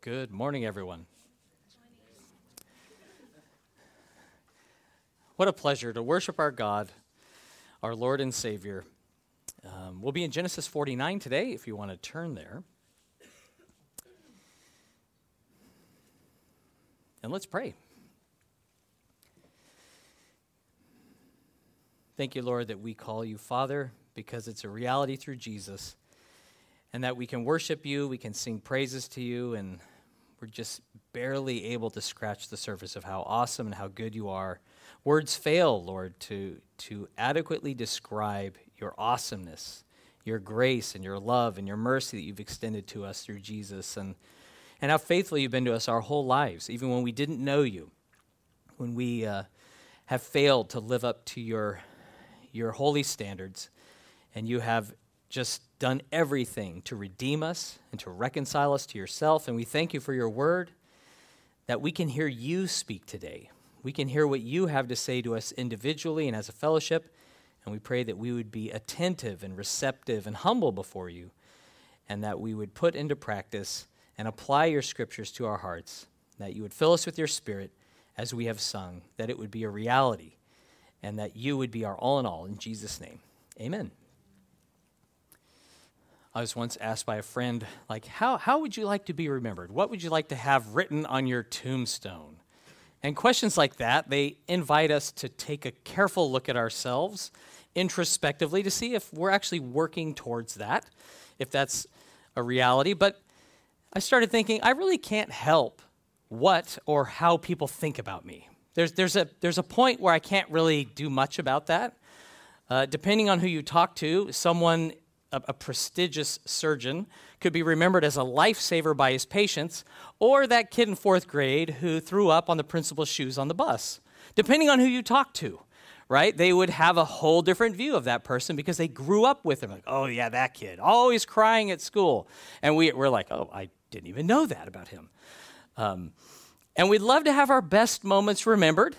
Good morning, everyone. What a pleasure to worship our God, our Lord and Savior. Um, we'll be in Genesis 49 today if you want to turn there. And let's pray. Thank you, Lord, that we call you Father because it's a reality through Jesus and that we can worship you, we can sing praises to you, and we're just barely able to scratch the surface of how awesome and how good you are. Words fail, Lord, to, to adequately describe your awesomeness, your grace, and your love, and your mercy that you've extended to us through Jesus, and, and how faithful you've been to us our whole lives, even when we didn't know you, when we uh, have failed to live up to your, your holy standards, and you have just done everything to redeem us and to reconcile us to yourself. And we thank you for your word that we can hear you speak today. We can hear what you have to say to us individually and as a fellowship. And we pray that we would be attentive and receptive and humble before you, and that we would put into practice and apply your scriptures to our hearts, that you would fill us with your spirit as we have sung, that it would be a reality, and that you would be our all in all. In Jesus' name, amen. I was once asked by a friend, like, how, how would you like to be remembered? What would you like to have written on your tombstone? And questions like that, they invite us to take a careful look at ourselves introspectively to see if we're actually working towards that, if that's a reality. But I started thinking, I really can't help what or how people think about me. There's, there's, a, there's a point where I can't really do much about that. Uh, depending on who you talk to, someone a, prestigious surgeon could be remembered as a lifesaver by his patients, or that kid in fourth grade who threw up on the principal's shoes on the bus. Depending on who you talk to, right? They would have a whole different view of that person because they grew up with him. Like, oh, yeah, that kid, always crying at school. And we, we're like, oh, I didn't even know that about him. Um, and we'd love to have our best moments remembered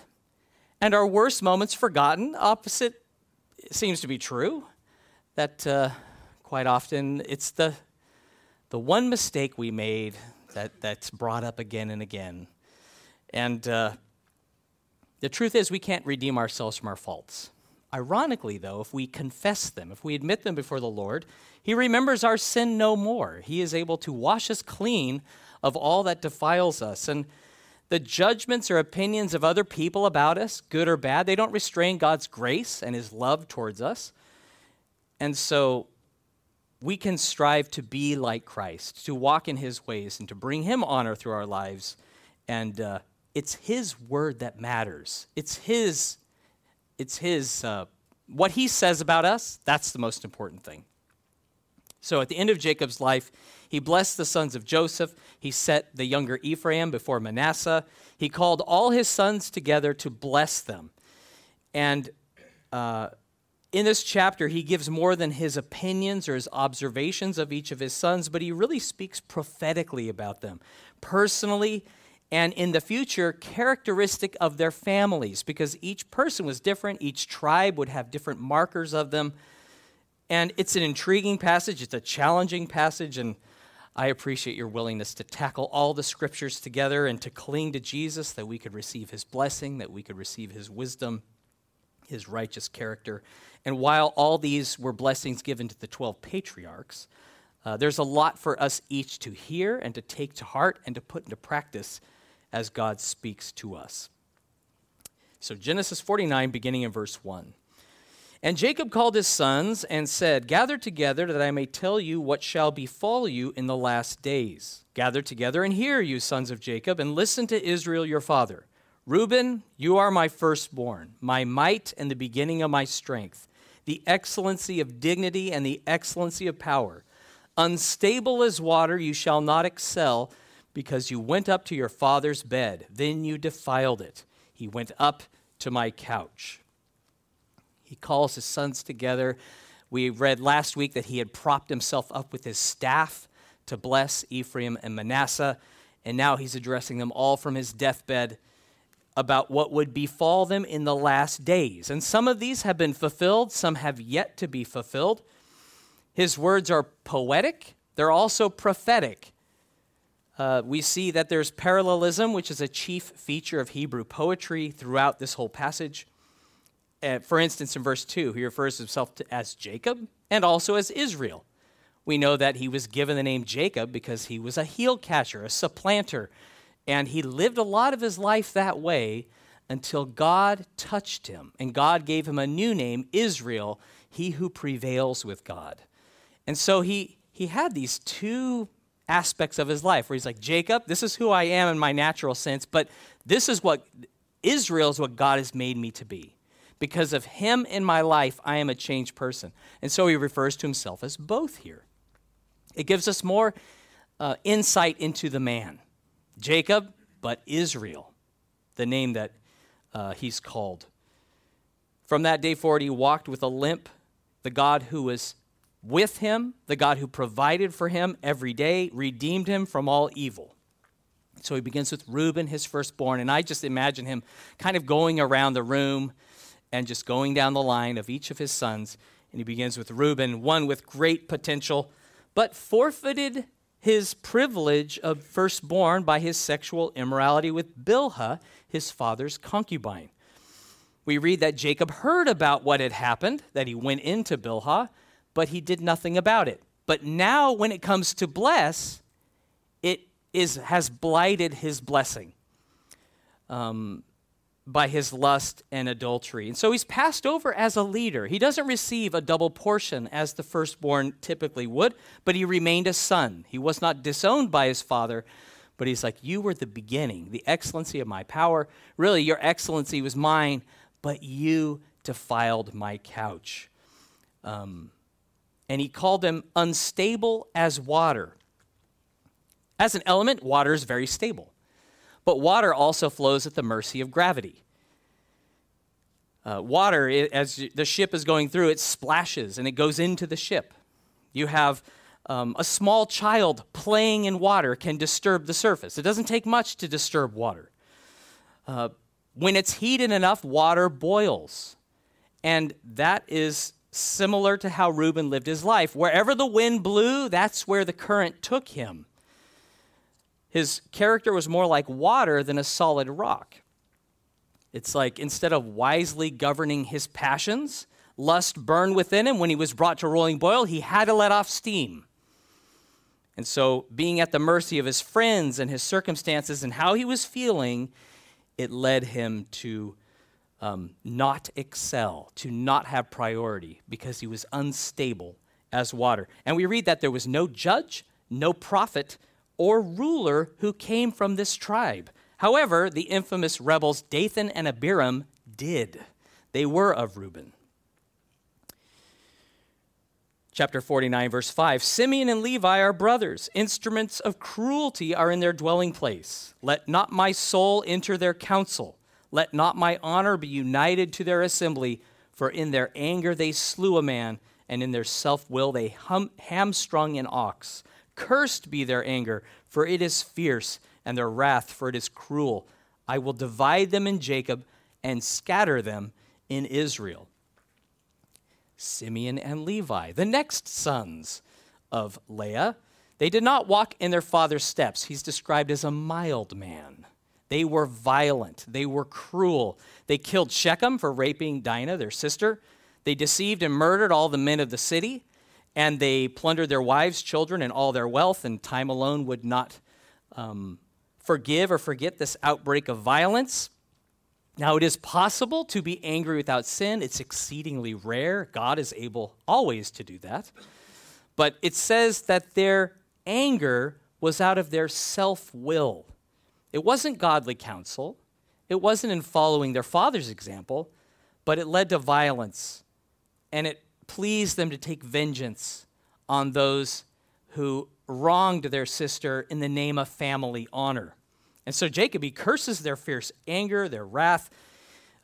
and our worst moments forgotten. Opposite seems to be true. That uh, quite often it's the, the one mistake we made that, that's brought up again and again. And uh, the truth is, we can't redeem ourselves from our faults. Ironically, though, if we confess them, if we admit them before the Lord, He remembers our sin no more. He is able to wash us clean of all that defiles us. And the judgments or opinions of other people about us, good or bad, they don't restrain God's grace and His love towards us. And so we can strive to be like Christ, to walk in his ways, and to bring him honor through our lives. And uh, it's his word that matters. It's his, it's his, uh, what he says about us, that's the most important thing. So at the end of Jacob's life, he blessed the sons of Joseph. He set the younger Ephraim before Manasseh. He called all his sons together to bless them. And uh, in this chapter, he gives more than his opinions or his observations of each of his sons, but he really speaks prophetically about them, personally and in the future, characteristic of their families, because each person was different, each tribe would have different markers of them. And it's an intriguing passage, it's a challenging passage, and I appreciate your willingness to tackle all the scriptures together and to cling to Jesus that we could receive his blessing, that we could receive his wisdom, his righteous character. And while all these were blessings given to the 12 patriarchs, uh, there's a lot for us each to hear and to take to heart and to put into practice as God speaks to us. So, Genesis 49, beginning in verse 1. And Jacob called his sons and said, Gather together that I may tell you what shall befall you in the last days. Gather together and hear, you sons of Jacob, and listen to Israel your father. Reuben, you are my firstborn, my might and the beginning of my strength the excellency of dignity and the excellency of power. Unstable as water, you shall not excel, because you went up to your father's bed. Then you defiled it. He went up to my couch. He calls his sons together. We read last week that he had propped himself up with his staff to bless Ephraim and Manasseh, and now he's addressing them all from his deathbed about what would befall them in the last days. And some of these have been fulfilled, some have yet to be fulfilled. His words are poetic, they're also prophetic. uh, we see that there's parallelism, which is a chief feature of Hebrew poetry throughout this whole passage. Uh, for instance, in verse 2, he refers himself to, as Jacob and also as Israel. We know that he was given the name Jacob because he was a heel catcher, a supplanter, and he lived a lot of his life that way until God touched him and God gave him a new name, Israel, he who prevails with God. And so he, he had these two aspects of his life where he's like, Jacob, this is who I am in my natural sense, but this is what Israel is what God has made me to be. Because of him in my life, I am a changed person. And so he refers to himself as both here. It gives us more uh, insight into the man, Jacob, but Israel, the name that uh, he's called. From that day forward, he walked with a limp. The God who was with him, the God who provided for him every day, redeemed him from all evil. So he begins with Reuben, his firstborn, and I just imagine him kind of going around the room and just going down the line of each of his sons. And he begins with Reuben, one with great potential, but forfeited his privilege of firstborn by his sexual immorality with Bilhah, his father's concubine. We read that Jacob heard about what had happened, that he went into Bilhah, but he did nothing about it. But now, when it comes to bless, it is, has blighted his blessing um, by his lust and adultery. And so he's passed over as a leader. He doesn't receive a double portion as the firstborn typically would, but he remained a son. He was not disowned by his father, but he's like, You were the beginning, the excellency of my power. Really, your excellency was mine, but you defiled my couch. Um, and he called them unstable as water. As an element, water is very stable. But water also flows at the mercy of gravity. Uh, water, it, as the ship is going through, it splashes and it goes into the ship. You have um, a small child playing in water can disturb the surface. It doesn't take much to disturb water. Uh, when it's heated enough, water boils. And that is similar to how Reuben lived his life. Wherever the wind blew, that's where the current took him. His character was more like water than a solid rock. It's like instead of wisely governing his passions, lust burned within him. When he was brought to rolling boil, he had to let off steam. And so, being at the mercy of his friends and his circumstances and how he was feeling, it led him to um, not excel, to not have priority, because he was unstable as water. And we read that there was no judge, no prophet, or ruler who came from this tribe. However, the infamous rebels Dathan and Abiram did. They were of Reuben. Chapter 49, verse 5 Simeon and Levi are brothers. Instruments of cruelty are in their dwelling place. Let not my soul enter their council. Let not my honor be united to their assembly, for in their anger they slew a man, and in their self will they hum- hamstrung an ox. Cursed be their anger, for it is fierce, and their wrath, for it is cruel. I will divide them in Jacob and scatter them in Israel. Simeon and Levi, the next sons of Leah, they did not walk in their father's steps. He's described as a mild man. They were violent. They were cruel. They killed Shechem for raping Dinah, their sister. They deceived and murdered all the men of the city. And they plundered their wives, children, and all their wealth. And time alone would not um, forgive or forget this outbreak of violence. Now, it is possible to be angry without sin. It's exceedingly rare. God is able always to do that. But it says that their anger was out of their self will. It wasn't godly counsel, it wasn't in following their father's example, but it led to violence. And it pleased them to take vengeance on those who wronged their sister in the name of family honor. And so Jacob, he curses their fierce anger, their wrath.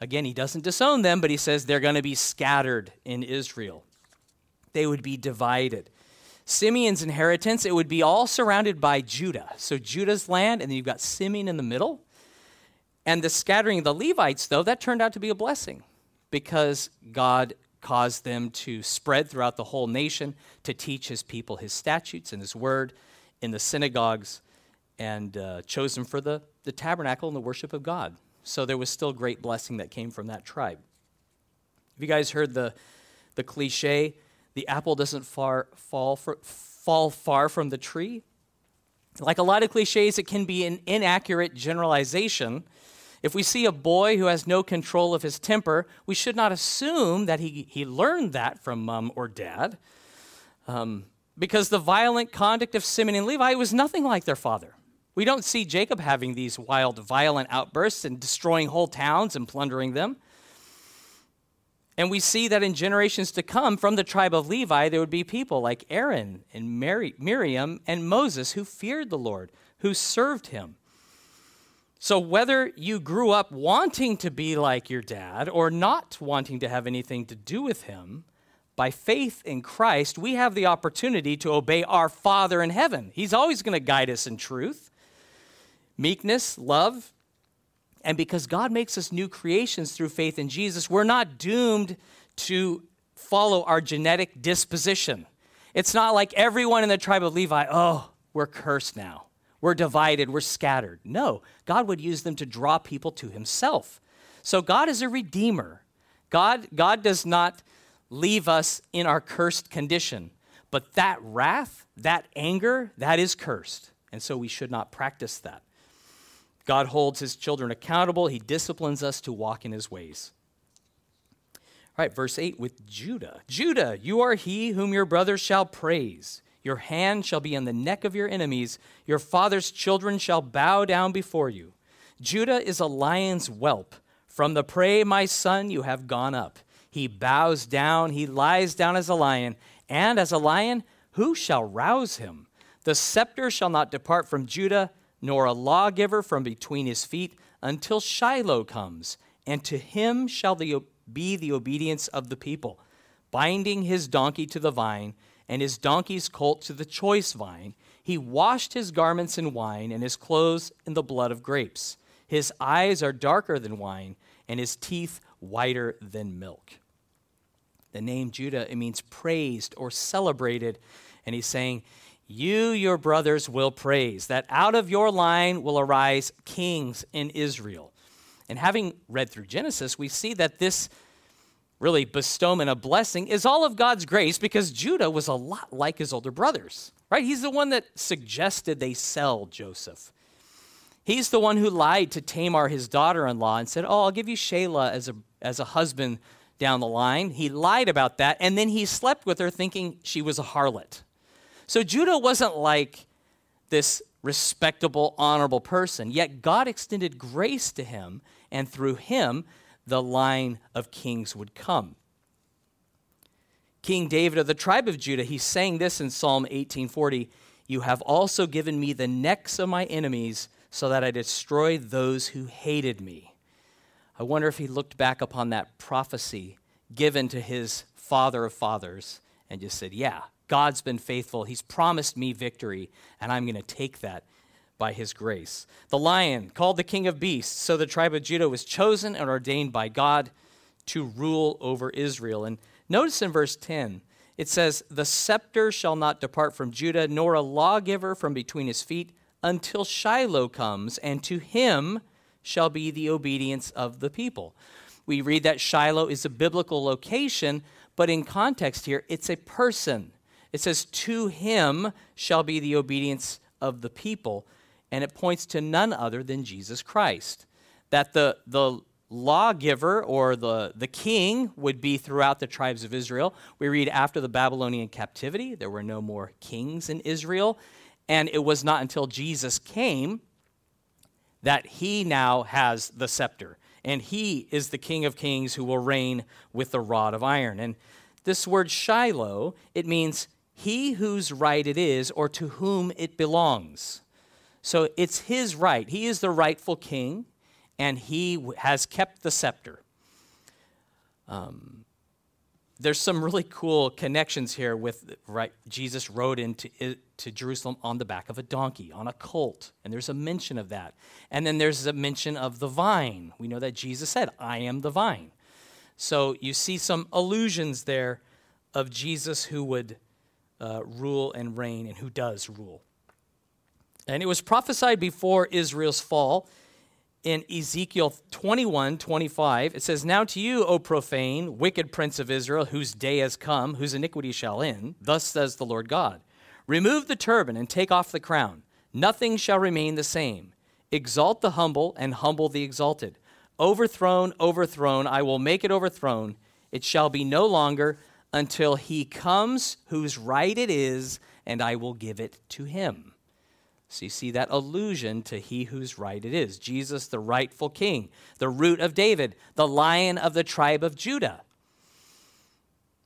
Again, he doesn't disown them, but he says they're going to be scattered in Israel. They would be divided. Simeon's inheritance, it would be all surrounded by Judah. So Judah's land, and then you've got Simeon in the middle. And the scattering of the Levites, though, that turned out to be a blessing because God caused them to spread throughout the whole nation to teach his people his statutes and his word in the synagogues. and uh, chosen for the, the tabernacle and the worship of God. So there was still great blessing that came from that tribe. Have you guys heard the, the cliche, the apple doesn't far, fall, for, fall far from the tree? Like a lot of cliches, it can be an inaccurate generalization. If we see a boy who has no control of his temper, we should not assume that he, he learned that from mom or dad. Um, because the violent conduct of Simeon and Levi was nothing like their father. We don't see Jacob having these wild, violent outbursts and destroying whole towns and plundering them. And we see that in generations to come, from the tribe of Levi, there would be people like Aaron and Mary, Miriam and Moses who feared the Lord, who served him. So, whether you grew up wanting to be like your dad or not wanting to have anything to do with him, by faith in Christ, we have the opportunity to obey our Father in heaven. He's always going to guide us in truth, meekness, love, and because God makes us new creations through faith in Jesus, we're not doomed to follow our genetic disposition. It's not like everyone in the tribe of Levi, oh, we're cursed now. We're divided, we're scattered. No, God would use them to draw people to himself. So God is a redeemer. God, God does not leave us in our cursed condition. But that wrath, that anger, that is cursed. And so we should not practice that. God holds his children accountable. He disciplines us to walk in his ways. All right, verse 8 with Judah. Judah, you are he whom your brothers shall praise. Your hand shall be on the neck of your enemies. Your father's children shall bow down before you. Judah is a lion's whelp. From the prey, my son, you have gone up. He bows down, he lies down as a lion. And as a lion, who shall rouse him? The scepter shall not depart from Judah nor a lawgiver from between his feet until Shiloh comes, and to him shall the, be the obedience of the people, binding his donkey to the vine, and his donkey's colt to the choice vine. He washed his garments in wine, and his clothes in the blood of grapes. His eyes are darker than wine, and his teeth whiter than milk. The name Judah, it means praised or celebrated. And he's saying, you, your brothers, will praise, that out of your line will arise kings in Israel. And having read through Genesis, we see that this really bestowment a blessing is all of God's grace because Judah was a lot like his older brothers, right? He's the one that suggested they sell Joseph. He's the one who lied to Tamar, his daughter in law, and said, Oh, I'll give you Shelah as a, as a husband down the line. He lied about that, and then he slept with her thinking she was a harlot. So Judah wasn't like this respectable, honorable person, yet God extended grace to him, and through him, the line of kings would come. King David of the tribe of Judah, he's saying this in Psalm 1840 You have also given me the necks of my enemies so that I destroy those who hated me. I wonder if he looked back upon that prophecy given to his father of fathers and just said, Yeah, God's been faithful. He's promised me victory, and I'm going to take that by his grace. The lion, called the king of beasts, so the tribe of Judah was chosen and ordained by God to rule over Israel. And notice in verse 10, it says, The scepter shall not depart from Judah, nor a lawgiver from between his feet, until Shiloh comes, and to him shall be the obedience of the people. We read that Shiloh is a biblical location, but in context here, it's a person. It says, To him shall be the obedience of the people. And it points to none other than Jesus Christ. That the, the lawgiver or the, the king would be throughout the tribes of Israel. We read after the Babylonian captivity, there were no more kings in Israel. And it was not until Jesus came that he now has the scepter. And he is the King of Kings who will reign with the rod of iron. And this word Shiloh, it means he whose right it is or to whom it belongs. So it's his right. He is the rightful king, and he has kept the scepter. Um, there's some really cool connections here with right Jesus rode into to Jerusalem on the back of a donkey on a colt and there's a mention of that and then there's a mention of the vine we know that Jesus said I am the vine so you see some allusions there of Jesus who would uh, rule and reign and who does rule. And it was prophesied before Israel's fall in Ezekiel 21 25. It says, Now to you, O profane, wicked prince of Israel, whose day has come, whose iniquity shall end, thus says the Lord God Remove the turban and take off the crown. Nothing shall remain the same. Exalt the humble and humble the exalted. Overthrown, overthrown, I will make it overthrown. It shall be no longer until he comes whose right it is, and I will give it to him. So you see that allusion to he whose right it is Jesus, the rightful king, the root of David, the lion of the tribe of Judah.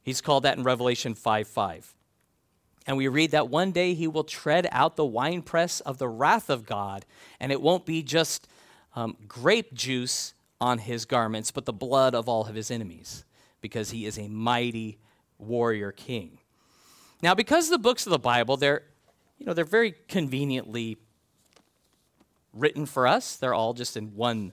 He's called that in Revelation 5 5. And we read that one day he will tread out the winepress of the wrath of God, and it won't be just um, grape juice on his garments, but the blood of all of his enemies, because he is a mighty warrior king. Now, because the books of the Bible, they're you know, they're very conveniently written for us. They're all just in one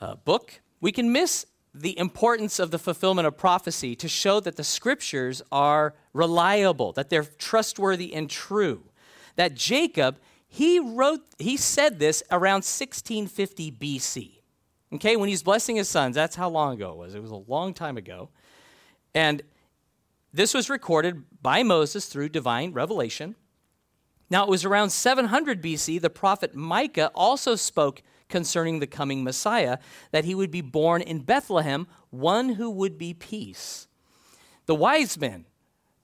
uh, book. We can miss the importance of the fulfillment of prophecy to show that the scriptures are reliable, that they're trustworthy and true. That Jacob, he wrote, he said this around 1650 BC. Okay, when he's blessing his sons, that's how long ago it was. It was a long time ago. And this was recorded by Moses through divine revelation. Now, it was around 700 BC, the prophet Micah also spoke concerning the coming Messiah, that he would be born in Bethlehem, one who would be peace. The wise men,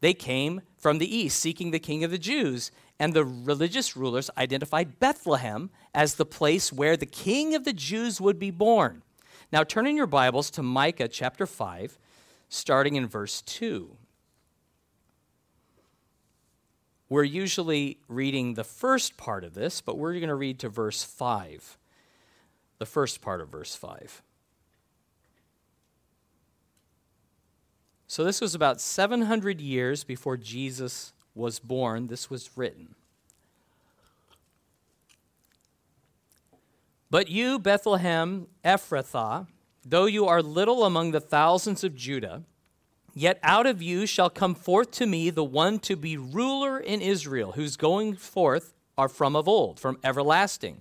they came from the east seeking the king of the Jews, and the religious rulers identified Bethlehem as the place where the king of the Jews would be born. Now, turn in your Bibles to Micah chapter 5, starting in verse 2. We're usually reading the first part of this, but we're going to read to verse 5. The first part of verse 5. So, this was about 700 years before Jesus was born. This was written. But you, Bethlehem Ephrathah, though you are little among the thousands of Judah, Yet out of you shall come forth to me the one to be ruler in Israel, whose going forth are from of old, from everlasting.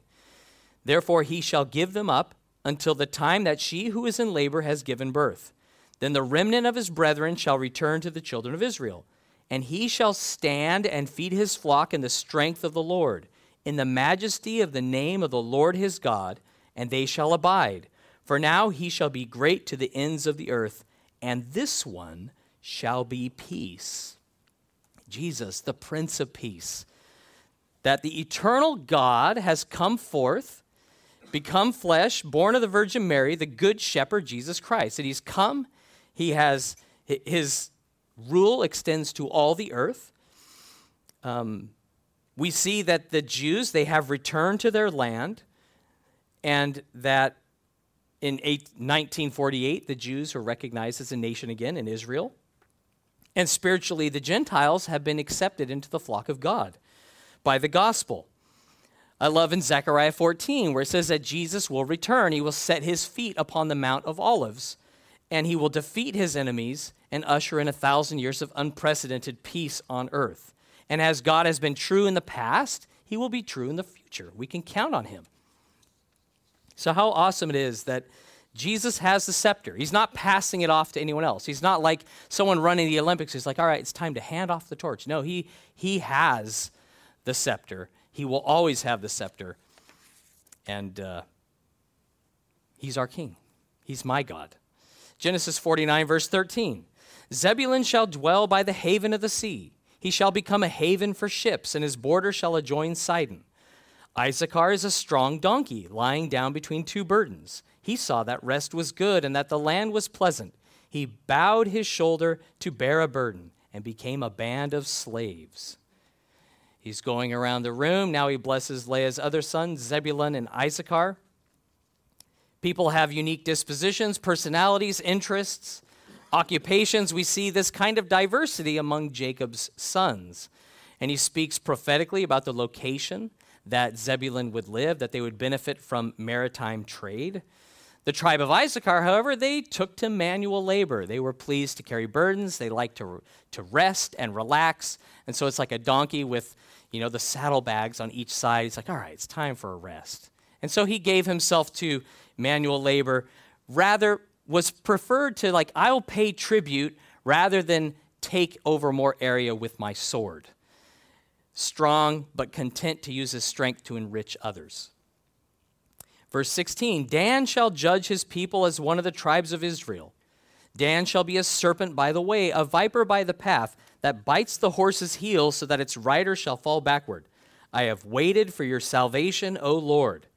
Therefore he shall give them up until the time that she who is in labor has given birth. Then the remnant of his brethren shall return to the children of Israel. And he shall stand and feed his flock in the strength of the Lord, in the majesty of the name of the Lord his God, and they shall abide. For now he shall be great to the ends of the earth and this one shall be peace. Jesus, the Prince of Peace. That the eternal God has come forth, become flesh, born of the Virgin Mary, the Good Shepherd, Jesus Christ. That he's come, he has, his rule extends to all the earth. Um, we see that the Jews, they have returned to their land, and that in 1948, the Jews were recognized as a nation again in Israel. And spiritually, the Gentiles have been accepted into the flock of God by the gospel. I love in Zechariah 14, where it says that Jesus will return. He will set his feet upon the Mount of Olives, and he will defeat his enemies and usher in a thousand years of unprecedented peace on earth. And as God has been true in the past, he will be true in the future. We can count on him. So, how awesome it is that Jesus has the scepter. He's not passing it off to anyone else. He's not like someone running the Olympics He's like, all right, it's time to hand off the torch. No, he, he has the scepter. He will always have the scepter. And uh, he's our king, he's my God. Genesis 49, verse 13 Zebulun shall dwell by the haven of the sea. He shall become a haven for ships, and his border shall adjoin Sidon. Issachar is a strong donkey lying down between two burdens. He saw that rest was good and that the land was pleasant. He bowed his shoulder to bear a burden and became a band of slaves. He's going around the room. Now he blesses Leah's other sons, Zebulun and Issachar. People have unique dispositions, personalities, interests, occupations. We see this kind of diversity among Jacob's sons. And he speaks prophetically about the location that Zebulun would live, that they would benefit from maritime trade. The tribe of Issachar, however, they took to manual labor. They were pleased to carry burdens. They liked to, to rest and relax. And so it's like a donkey with, you know, the saddlebags on each side. He's like, all right, it's time for a rest. And so he gave himself to manual labor, rather was preferred to like, I'll pay tribute rather than take over more area with my sword. Strong, but content to use his strength to enrich others. Verse 16 Dan shall judge his people as one of the tribes of Israel. Dan shall be a serpent by the way, a viper by the path, that bites the horse's heel so that its rider shall fall backward. I have waited for your salvation, O Lord.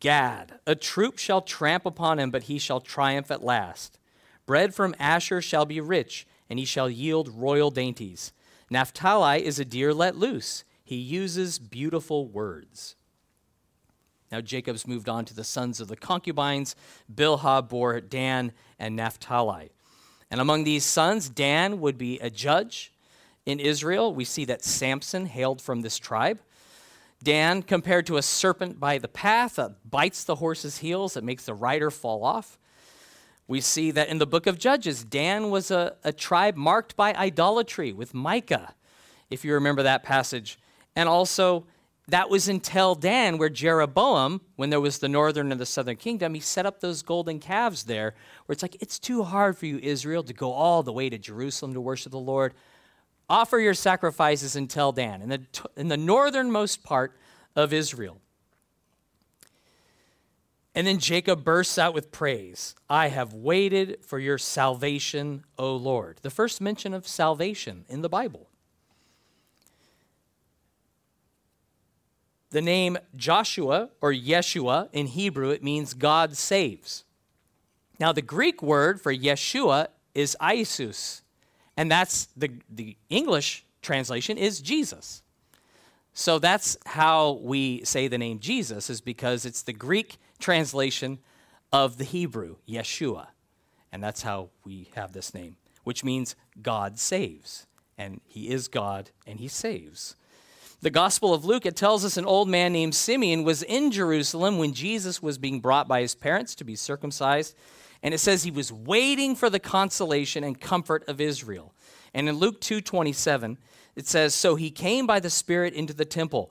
Gad, a troop shall tramp upon him, but he shall triumph at last. Bread from Asher shall be rich, and he shall yield royal dainties. Naphtali is a deer let loose. He uses beautiful words. Now Jacob's moved on to the sons of the concubines. Bilhah bore Dan and Naphtali. And among these sons, Dan would be a judge in Israel. We see that Samson hailed from this tribe. Dan, compared to a serpent by the path that bites the horse's heels, that makes the rider fall off. We see that in the book of Judges, Dan was a, a tribe marked by idolatry with Micah, if you remember that passage. And also, that was until Dan, where Jeroboam, when there was the northern and the southern kingdom, he set up those golden calves there, where it's like, it's too hard for you, Israel, to go all the way to Jerusalem to worship the Lord. Offer your sacrifices until Dan, in the, in the northernmost part of Israel. And then Jacob bursts out with praise I have waited for your salvation, O Lord. The first mention of salvation in the Bible. The name Joshua or Yeshua in Hebrew, it means God saves. Now, the Greek word for Yeshua is Iesous, and that's the, the English translation is Jesus. So that's how we say the name Jesus, is because it's the Greek translation of the Hebrew, Yeshua. And that's how we have this name, which means God saves. And he is God and he saves. The Gospel of Luke, it tells us an old man named Simeon was in Jerusalem when Jesus was being brought by his parents to be circumcised. And it says he was waiting for the consolation and comfort of Israel. And in Luke 2:27, it says, "So he came by the Spirit into the temple,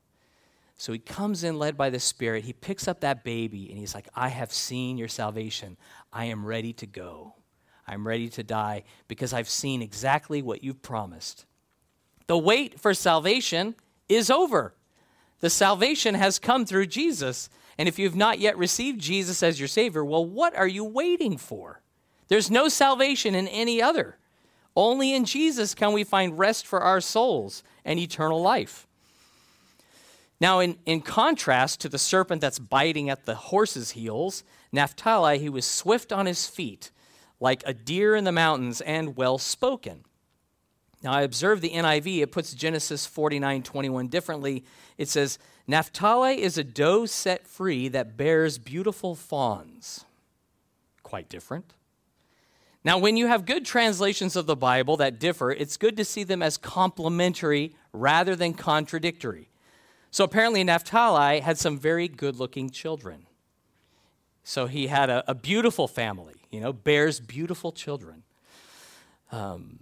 So he comes in led by the Spirit. He picks up that baby and he's like, I have seen your salvation. I am ready to go. I'm ready to die because I've seen exactly what you've promised. The wait for salvation is over. The salvation has come through Jesus. And if you've not yet received Jesus as your Savior, well, what are you waiting for? There's no salvation in any other. Only in Jesus can we find rest for our souls and eternal life. Now, in, in contrast to the serpent that's biting at the horse's heels, Naphtali, he was swift on his feet, like a deer in the mountains, and well spoken. Now, I observe the NIV, it puts Genesis 49 21 differently. It says, Naphtali is a doe set free that bears beautiful fawns. Quite different. Now, when you have good translations of the Bible that differ, it's good to see them as complementary rather than contradictory. So apparently, Naphtali had some very good looking children. So he had a, a, beautiful family, you know, bears beautiful children. Um,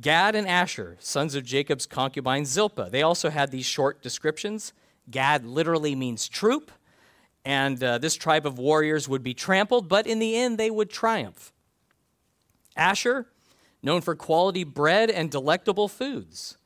Gad and Asher, sons of Jacob's concubine Zilpah, they also had these short descriptions. Gad literally means troop, and uh, this tribe of warriors would be trampled, but in the end, they would triumph. Asher, known for quality bread and delectable foods.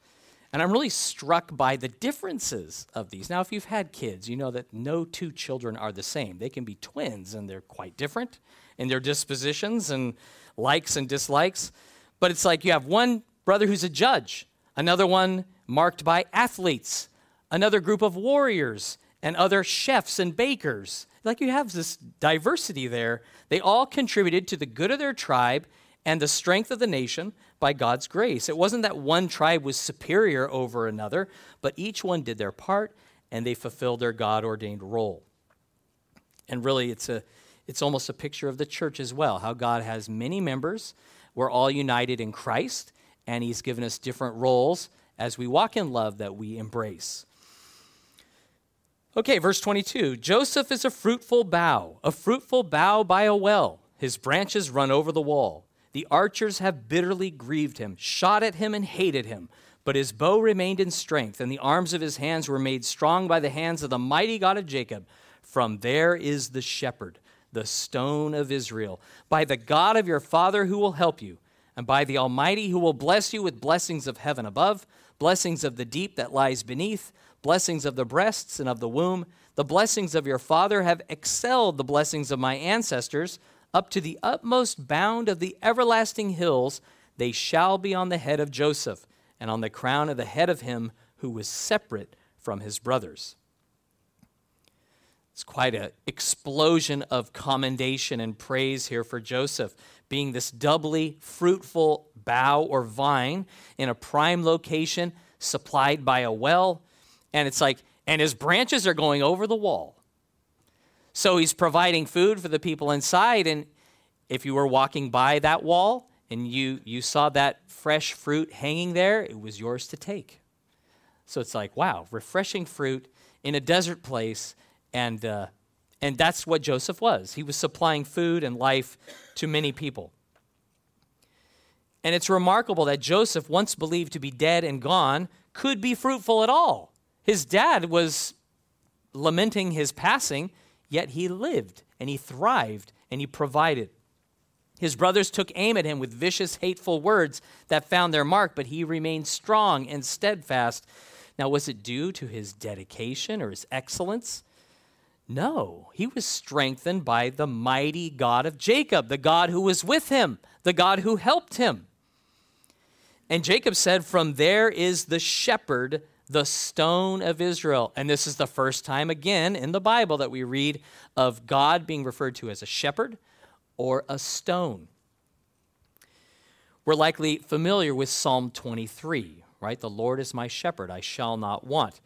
And I'm really struck by the differences of these. Now, if you've had kids, you know that no two children are the same. They can be twins, and they're quite different in their dispositions and likes and dislikes. But it's like you have one brother who's a judge, another one marked by athletes, another group of warriors and other chefs and bakers. Like you have this diversity there. They all contributed to the good of their tribe and the strength of the nation by God's grace. It wasn't that one tribe was superior over another, but each one did their part and they fulfilled their God ordained role. And really, it's, a, it's almost a picture of the church as well how God has many members. We're all united in Christ, and He's given us different roles as we walk in love that we embrace. Okay, verse 22 Joseph is a fruitful bough, a fruitful bough by a well. His branches run over the wall. The archers have bitterly grieved him, shot at him, and hated him. But his bow remained in strength, and the arms of his hands were made strong by the hands of the mighty God of Jacob. From there is the shepherd, the stone of Israel, by the God of your father who will help you, and by the Almighty who will bless you with blessings of heaven above, blessings of the deep that lies beneath, blessings of the breasts and of the womb. The blessings of your father have excelled the blessings of my ancestors up to the utmost bound of the everlasting hills. They shall be on the head of Joseph and on the crown of the head of him who was separate from his brothers. It's quite an explosion of commendation and praise here for Joseph, being this doubly fruitful bough or vine in a prime location, supplied by a well. And it's like, and his branches are going over the wall. So he's providing food for the people inside. And if you were walking by that wall, and you, you saw that fresh fruit hanging there, it was yours to take. So it's like, wow, refreshing fruit in a desert place. And, uh, and that's what Joseph was. He was supplying food and life to many people. And it's remarkable that Joseph, once believed to be dead and gone, could be fruitful at all. His dad was lamenting his passing, yet he lived and he thrived and he provided. His brothers took aim at him with vicious, hateful words that found their mark, but he remained strong and steadfast. Now, was it due to his dedication or his excellence? No, he was strengthened by the mighty God of Jacob, the God who was with him, the God who helped him. And Jacob said, From there is the shepherd, the stone of Israel. And this is the first time again in the Bible that we read of God being referred to as a shepherd or a stone. We're likely familiar with Psalm 23, right? The Lord is my shepherd, I shall not want.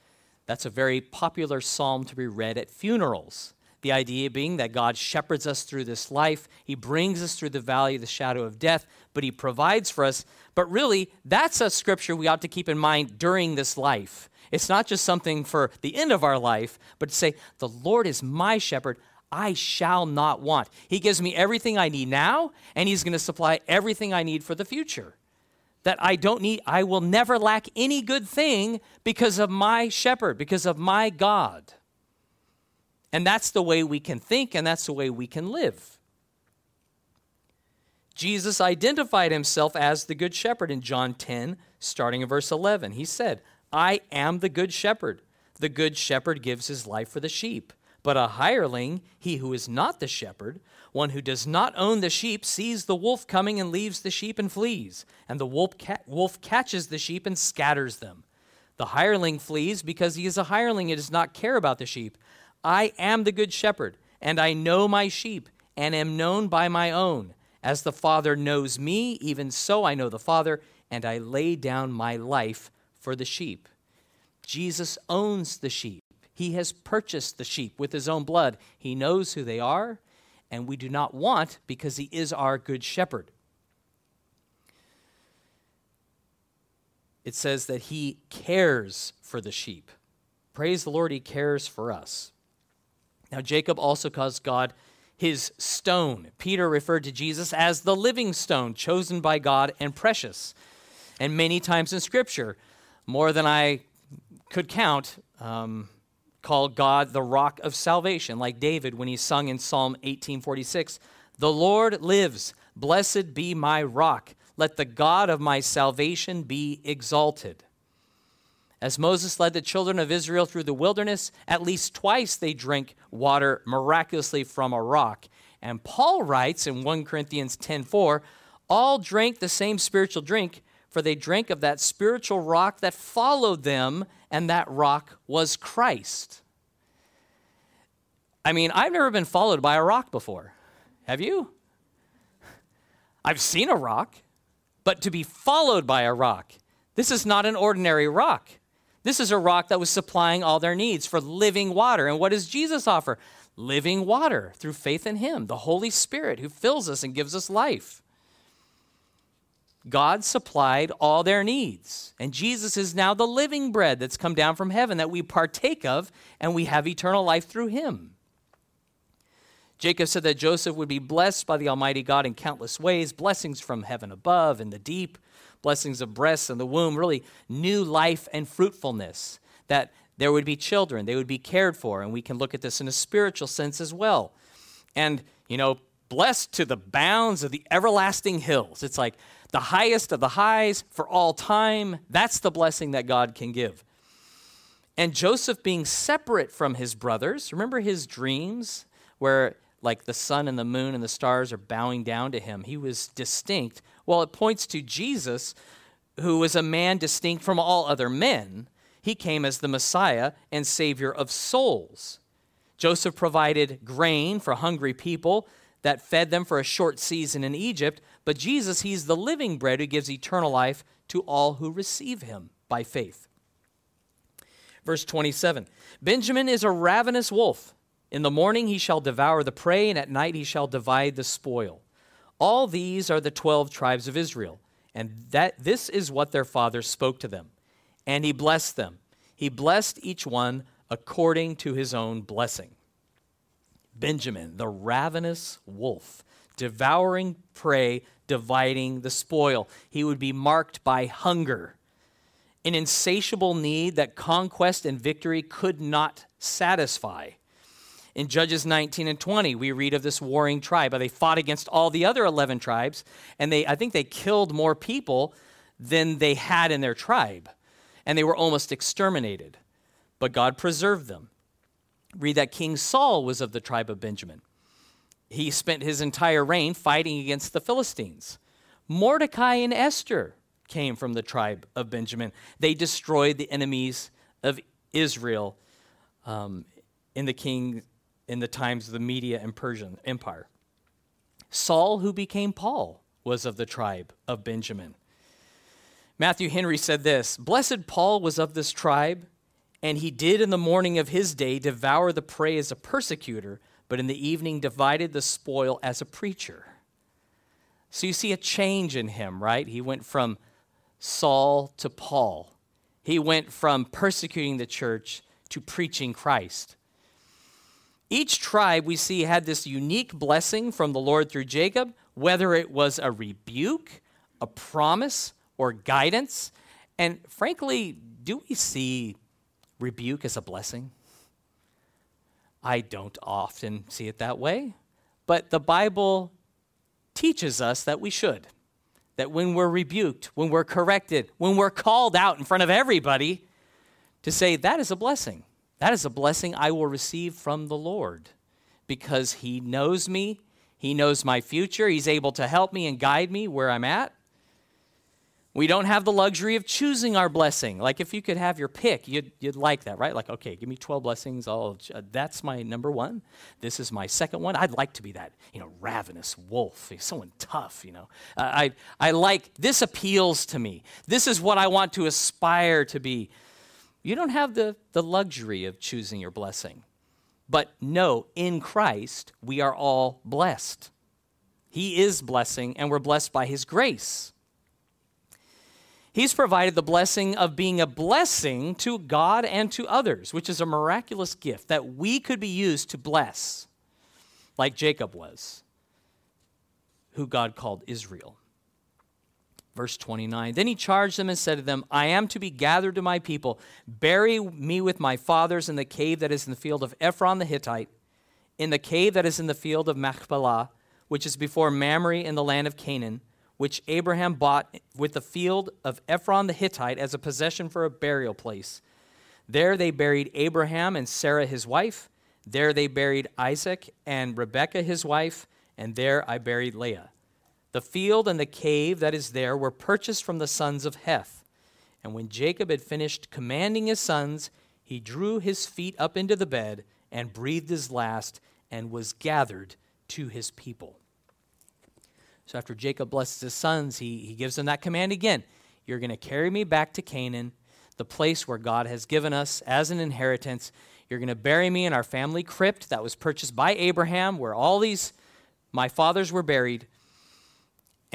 That's a very popular psalm to be read at funerals. The idea being that God shepherds us through this life, He brings us through the valley of the shadow of death, but He provides for us. But really, that's a scripture we ought to keep in mind during this life. It's not just something for the end of our life, but to say, The Lord is my shepherd. I shall not want. He gives me everything I need now, and He's going to supply everything I need for the future. That I don't need, I will never lack any good thing because of my shepherd, because of my God. And that's the way we can think, and that's the way we can live. Jesus identified himself as the good shepherd in John 10, starting in verse 11. He said, I am the good shepherd. The good shepherd gives his life for the sheep. But a hireling, he who is not the shepherd, one who does not own the sheep, sees the wolf coming and leaves the sheep and flees. And the wolf, ca- wolf catches the sheep and scatters them. The hireling flees because he is a hireling and does not care about the sheep. I am the good shepherd, and I know my sheep, and am known by my own. As the Father knows me, even so I know the Father, and I lay down my life for the sheep. Jesus owns the sheep. He has purchased the sheep with his own blood. He knows who they are, and we do not want because he is our good shepherd. It says that he cares for the sheep. Praise the Lord, he cares for us. Now, Jacob also calls God his stone. Peter referred to Jesus as the living stone, chosen by God and precious. And many times in Scripture, more than I could count, um, God the rock of salvation, like David when he sung in Psalm 1846 The Lord lives, blessed be my rock. Let the God of my salvation be exalted. As Moses led the children of Israel through the wilderness, at least twice they drank water miraculously from a rock. And Paul writes in 1 Corinthians 10:4, all drank the same spiritual drink, for they drank of that spiritual rock that followed them, and that rock was Christ. I mean, I've never been followed by a rock before. Have you? I've seen a rock, but to be followed by a rock. This is not an ordinary rock. This is a rock that was supplying all their needs for living water. And what does Jesus offer? Living water through faith in Him, the Holy Spirit who fills us and gives us life. God supplied all their needs. And Jesus is now the living bread that's come down from heaven that we partake of, and we have eternal life through him. Jacob said that Joseph would be blessed by the Almighty God in countless ways blessings from heaven above and the deep, blessings of breasts and the womb, really new life and fruitfulness. That there would be children, they would be cared for, and we can look at this in a spiritual sense as well. And, you know, blessed to the bounds of the everlasting hills. It's like the highest of the highs for all time. That's the blessing that God can give. And Joseph being separate from his brothers, remember his dreams where like the sun and the moon and the stars are bowing down to him. He was distinct. Well, it points to Jesus, who was a man distinct from all other men. He came as the Messiah and Savior of souls. Joseph provided grain for hungry people that fed them for a short season in Egypt, but Jesus, he's the living bread who gives eternal life to all who receive him by faith. Verse 27 Benjamin is a ravenous wolf. In the morning he shall devour the prey, and at night he shall divide the spoil. All these are the twelve tribes of Israel, and that this is what their father spoke to them. And he blessed them. He blessed each one according to his own blessing. Benjamin, the ravenous wolf, devouring prey, dividing the spoil. He would be marked by hunger, an insatiable need that conquest and victory could not satisfy. In Judges 19 and 20, we read of this warring tribe. They fought against all the other 11 tribes, and they, I think they killed more people than they had in their tribe, and they were almost exterminated. But God preserved them. Read that King Saul was of the tribe of Benjamin. He spent his entire reign fighting against the Philistines. Mordecai and Esther came from the tribe of Benjamin. They destroyed the enemies of Israel um, in the king in the times of the Media and Persian Empire. Saul, who became Paul, was of the tribe of Benjamin. Matthew Henry said this Blessed Paul was of this tribe, and he did in the morning of his day devour the prey as a persecutor but in the evening divided the spoil as a preacher. So you see a change in him, right? He went from Saul to Paul. He went from persecuting the church to preaching Christ. Each tribe we see had this unique blessing from the Lord through Jacob, whether it was a rebuke, a promise, or guidance. And frankly, do we see rebuke as a blessing? I don't often see it that way, but the Bible teaches us that we should. That when we're rebuked, when we're corrected, when we're called out in front of everybody, to say, that is a blessing. That is a blessing I will receive from the Lord because He knows me, He knows my future, He's able to help me and guide me where I'm at. We don't have the luxury of choosing our blessing. Like if you could have your pick, you'd, you'd like that, right? Like, okay, give me 12 blessings. Oh, that's my number one. This is my second one. I'd like to be that, you know, ravenous wolf, someone tough, you know. Uh, I, I like, this appeals to me. This is what I want to aspire to be. You don't have the, the luxury of choosing your blessing. But no, in Christ, we are all blessed. He is blessing, and we're blessed by His grace. He's provided the blessing of being a blessing to God and to others, which is a miraculous gift that we could be used to bless, like Jacob was, who God called Israel. Verse 29 Then he charged them and said to them, I am to be gathered to my people. Bury me with my fathers in the cave that is in the field of Ephron the Hittite, in the cave that is in the field of Machpelah, which is before Mamre in the land of Canaan which Abraham bought with the field of Ephron the Hittite as a possession for a burial place. There they buried Abraham and Sarah his wife. There they buried Isaac and Rebekah his wife, and there I buried Leah. The field and the cave that is there were purchased from the sons of Heth. And when Jacob had finished commanding his sons, he drew his feet up into the bed and breathed his last and was gathered to his people. So after Jacob blesses his sons, he, he gives them that command again You're going to carry me back to Canaan, the place where God has given us as an inheritance. You're going to bury me in our family crypt that was purchased by Abraham, where all these my fathers were buried.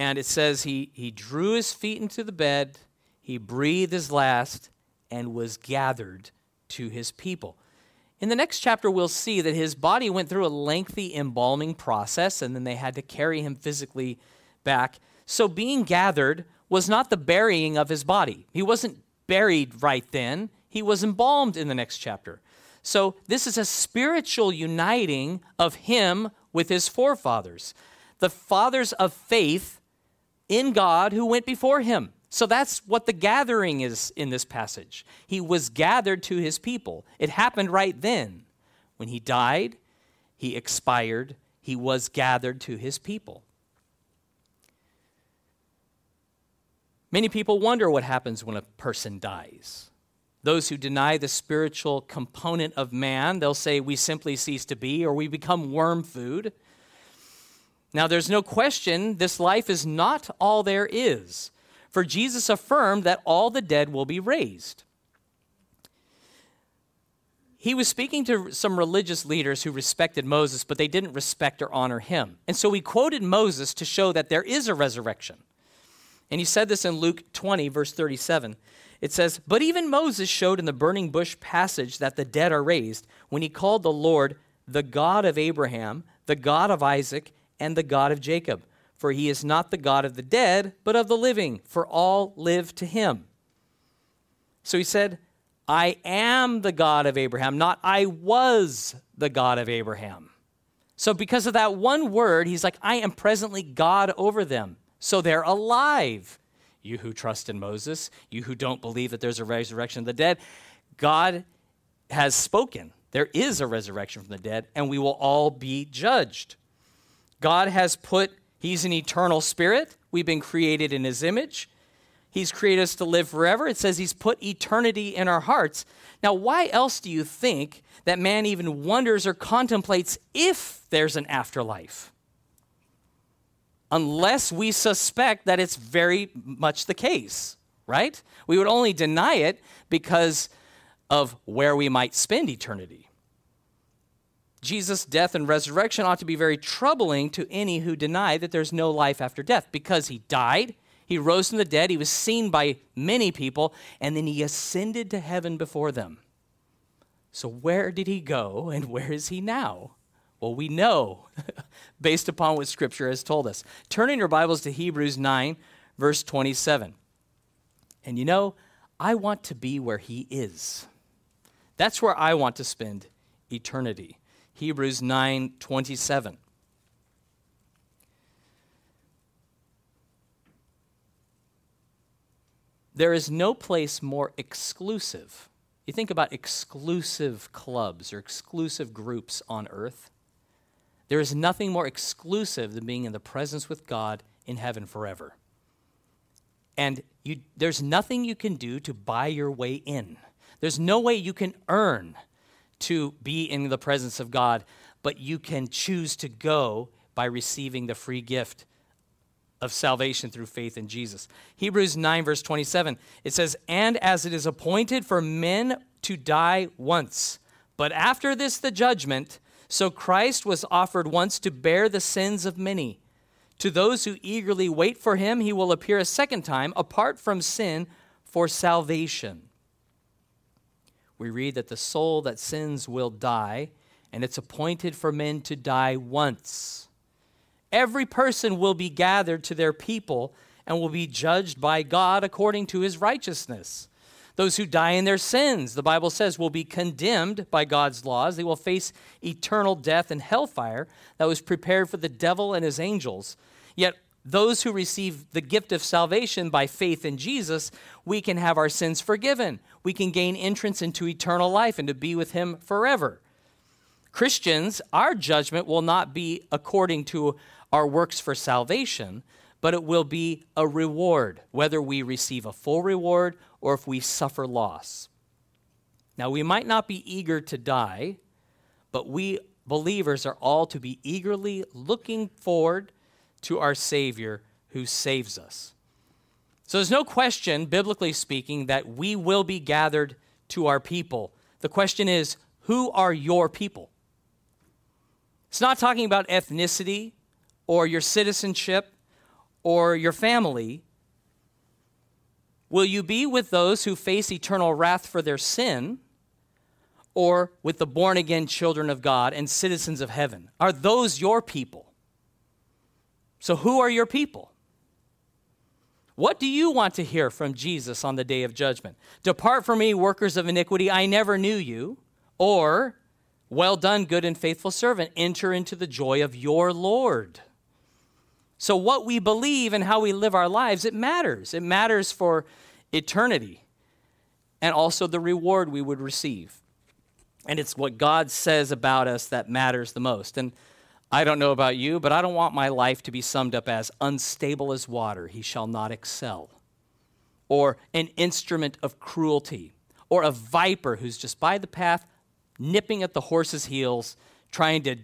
And it says he, he drew his feet into the bed, he breathed his last, and was gathered to his people. In the next chapter, we'll see that his body went through a lengthy embalming process, and then they had to carry him physically back. So, being gathered was not the burying of his body. He wasn't buried right then, he was embalmed in the next chapter. So, this is a spiritual uniting of him with his forefathers, the fathers of faith in God who went before him. So that's what the gathering is in this passage. He was gathered to his people. It happened right then. When he died, he expired, he was gathered to his people. Many people wonder what happens when a person dies. Those who deny the spiritual component of man, they'll say we simply cease to be or we become worm food. Now, there's no question this life is not all there is. For Jesus affirmed that all the dead will be raised. He was speaking to some religious leaders who respected Moses, but they didn't respect or honor him. And so he quoted Moses to show that there is a resurrection. And he said this in Luke 20, verse 37. It says, But even Moses showed in the burning bush passage that the dead are raised when he called the Lord the God of Abraham, the God of Isaac, and the God of Jacob for he is not the God of the dead, but of the living, for all live to him. So he said, I am the God of Abraham, not I was the God of Abraham. So, because of that one word, he's like, I am presently God over them. So they're alive. You who trust in Moses, you who don't believe that there's a resurrection of the dead, God has spoken. There is a resurrection from the dead, and we will all be judged. God has put He's an eternal spirit. We've been created in his image. He's created us to live forever. It says he's put eternity in our hearts. Now, why else do you think that man even wonders or contemplates if there's an afterlife? Unless we suspect that it's very much the case, right? We would only deny it because of where we might spend eternity. Jesus' death and resurrection ought to be very troubling to any who deny that there's no life after death because he died, he rose from the dead, he was seen by many people, and then he ascended to heaven before them. So, where did he go and where is he now? Well, we know based upon what Scripture has told us. Turn in your Bibles to Hebrews 9, verse 27. And you know, I want to be where he is. That's where I want to spend eternity. Hebrews 9:27. There is no place more exclusive. You think about exclusive clubs or exclusive groups on earth. There is nothing more exclusive than being in the presence with God in heaven forever. And you, there's nothing you can do to buy your way in. There's no way you can earn to be in the presence of God, but you can choose to go by receiving the free gift of salvation through faith in Jesus. Hebrews 9, verse 27, it says, And as it is appointed for men to die once, but after this the judgment, so Christ was offered once to bear the sins of many. To those who eagerly wait for him, he will appear a second time, apart from sin, for salvation we read that the soul that sins will die, and it's appointed for men to die once. Every person will be gathered to their people and will be judged by God according to his righteousness. Those who die in their sins, the Bible says, will be condemned by God's laws. They will face eternal death and hellfire that was prepared for the devil and his angels. Yet those who receive the gift of salvation by faith in Jesus, we can have our sins forgiven. We can gain entrance into eternal life and to be with Him forever. Christians, our judgment will not be according to our works for salvation, but it will be a reward, whether we receive a full reward or if we suffer loss. Now, we might not be eager to die, but we believers are all to be eagerly looking forward to our Savior who saves us. So there's no question, biblically speaking, that we will be gathered to our people. The question is, who are your people? It's not talking about ethnicity or your citizenship or your family. Will you be with those who face eternal wrath for their sin? Or with the born again children of God and citizens of heaven? Are those your people? So, who are your people? What do you want to hear from Jesus on the day of judgment? Depart from me, workers of iniquity, I never knew you. Or, well done, good and faithful servant, enter into the joy of your Lord. So, what we believe and how we live our lives, it matters. It matters for eternity and also the reward we would receive. And it's what God says about us that matters the most. And I don't know about you, but I don't want my life to be summed up as unstable as water, he shall not excel, or an instrument of cruelty, or a viper who's just by the path, nipping at the horse's heels, trying to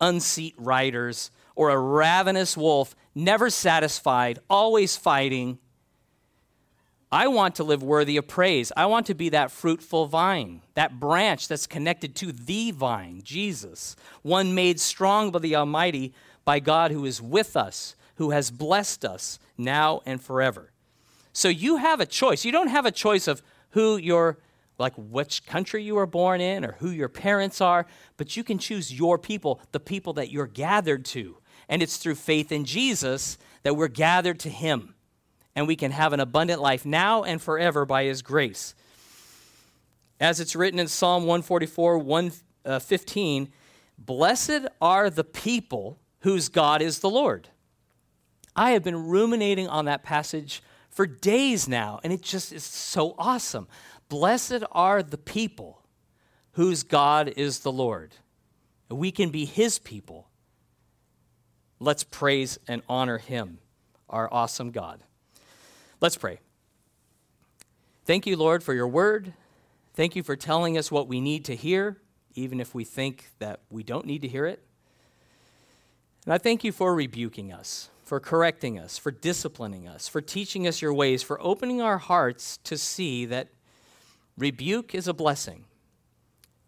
unseat riders, or a ravenous wolf, never satisfied, always fighting I want to live worthy of praise. I want to be that fruitful vine, that branch that's connected to the vine, Jesus, one made strong by the Almighty, by God who is with us, who has blessed us now and forever. So you have a choice. You don't have a choice of who your like which country you were born in or who your parents are, but you can choose your people, the people that you're gathered to. And it's through faith in Jesus that we're gathered to him and we can have an abundant life now and forever by his grace. As it's written in Psalm 144, 115, uh, blessed are the people whose God is the Lord. I have been ruminating on that passage for days now, and it just is so awesome. Blessed are the people whose God is the Lord. We can be his people. Let's praise and honor him, our awesome God. Let's pray. Thank you, Lord, for your word. Thank you for telling us what we need to hear, even if we think that we don't need to hear it. And I thank you for rebuking us, for correcting us, for disciplining us, for teaching us your ways, for opening our hearts to see that rebuke is a blessing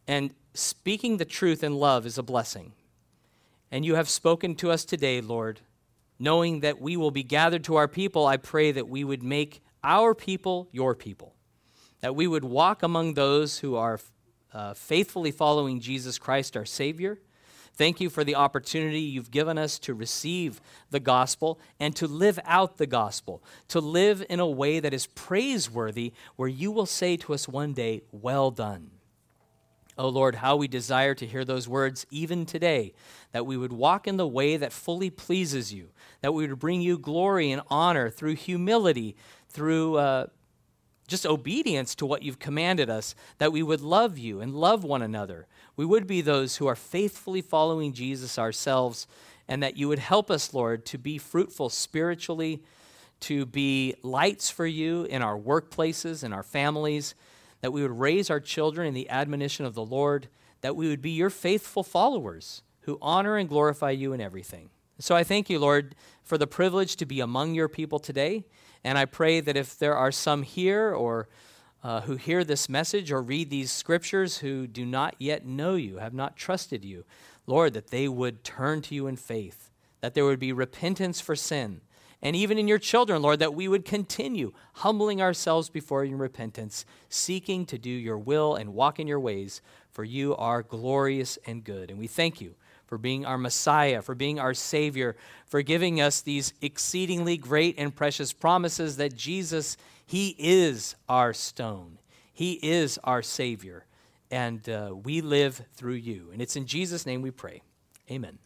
and speaking the truth in love is a blessing. And you have spoken to us today, Lord, knowing that we will be gathered to our people, I pray that we would make our people your people, that we would walk among those who are uh, faithfully following Jesus Christ, our Savior. Thank you for the opportunity you've given us to receive the gospel and to live out the gospel, to live in a way that is praiseworthy, where you will say to us one day, Well done. Oh Lord, how we desire to hear those words even today, that we would walk in the way that fully pleases you, that we would bring you glory and honor through humility, through uh, just obedience to what you've commanded us, that we would love you and love one another. We would be those who are faithfully following Jesus ourselves, and that you would help us, Lord, to be fruitful spiritually, to be lights for you in our workplaces, in our families that we would raise our children in the admonition of the Lord, that we would be your faithful followers who honor and glorify you in everything. So I thank you, Lord, for the privilege to be among your people today. And I pray that if there are some here or uh, who hear this message or read these scriptures who do not yet know you, have not trusted you, Lord, that they would turn to you in faith, that there would be repentance for sin, and even in your children, Lord, that we would continue humbling ourselves before you in repentance, seeking to do your will and walk in your ways, for you are glorious and good. And we thank you for being our Messiah, for being our Savior, for giving us these exceedingly great and precious promises that Jesus, He is our stone, He is our Savior, and uh, we live through you. And it's in Jesus' name we pray. Amen.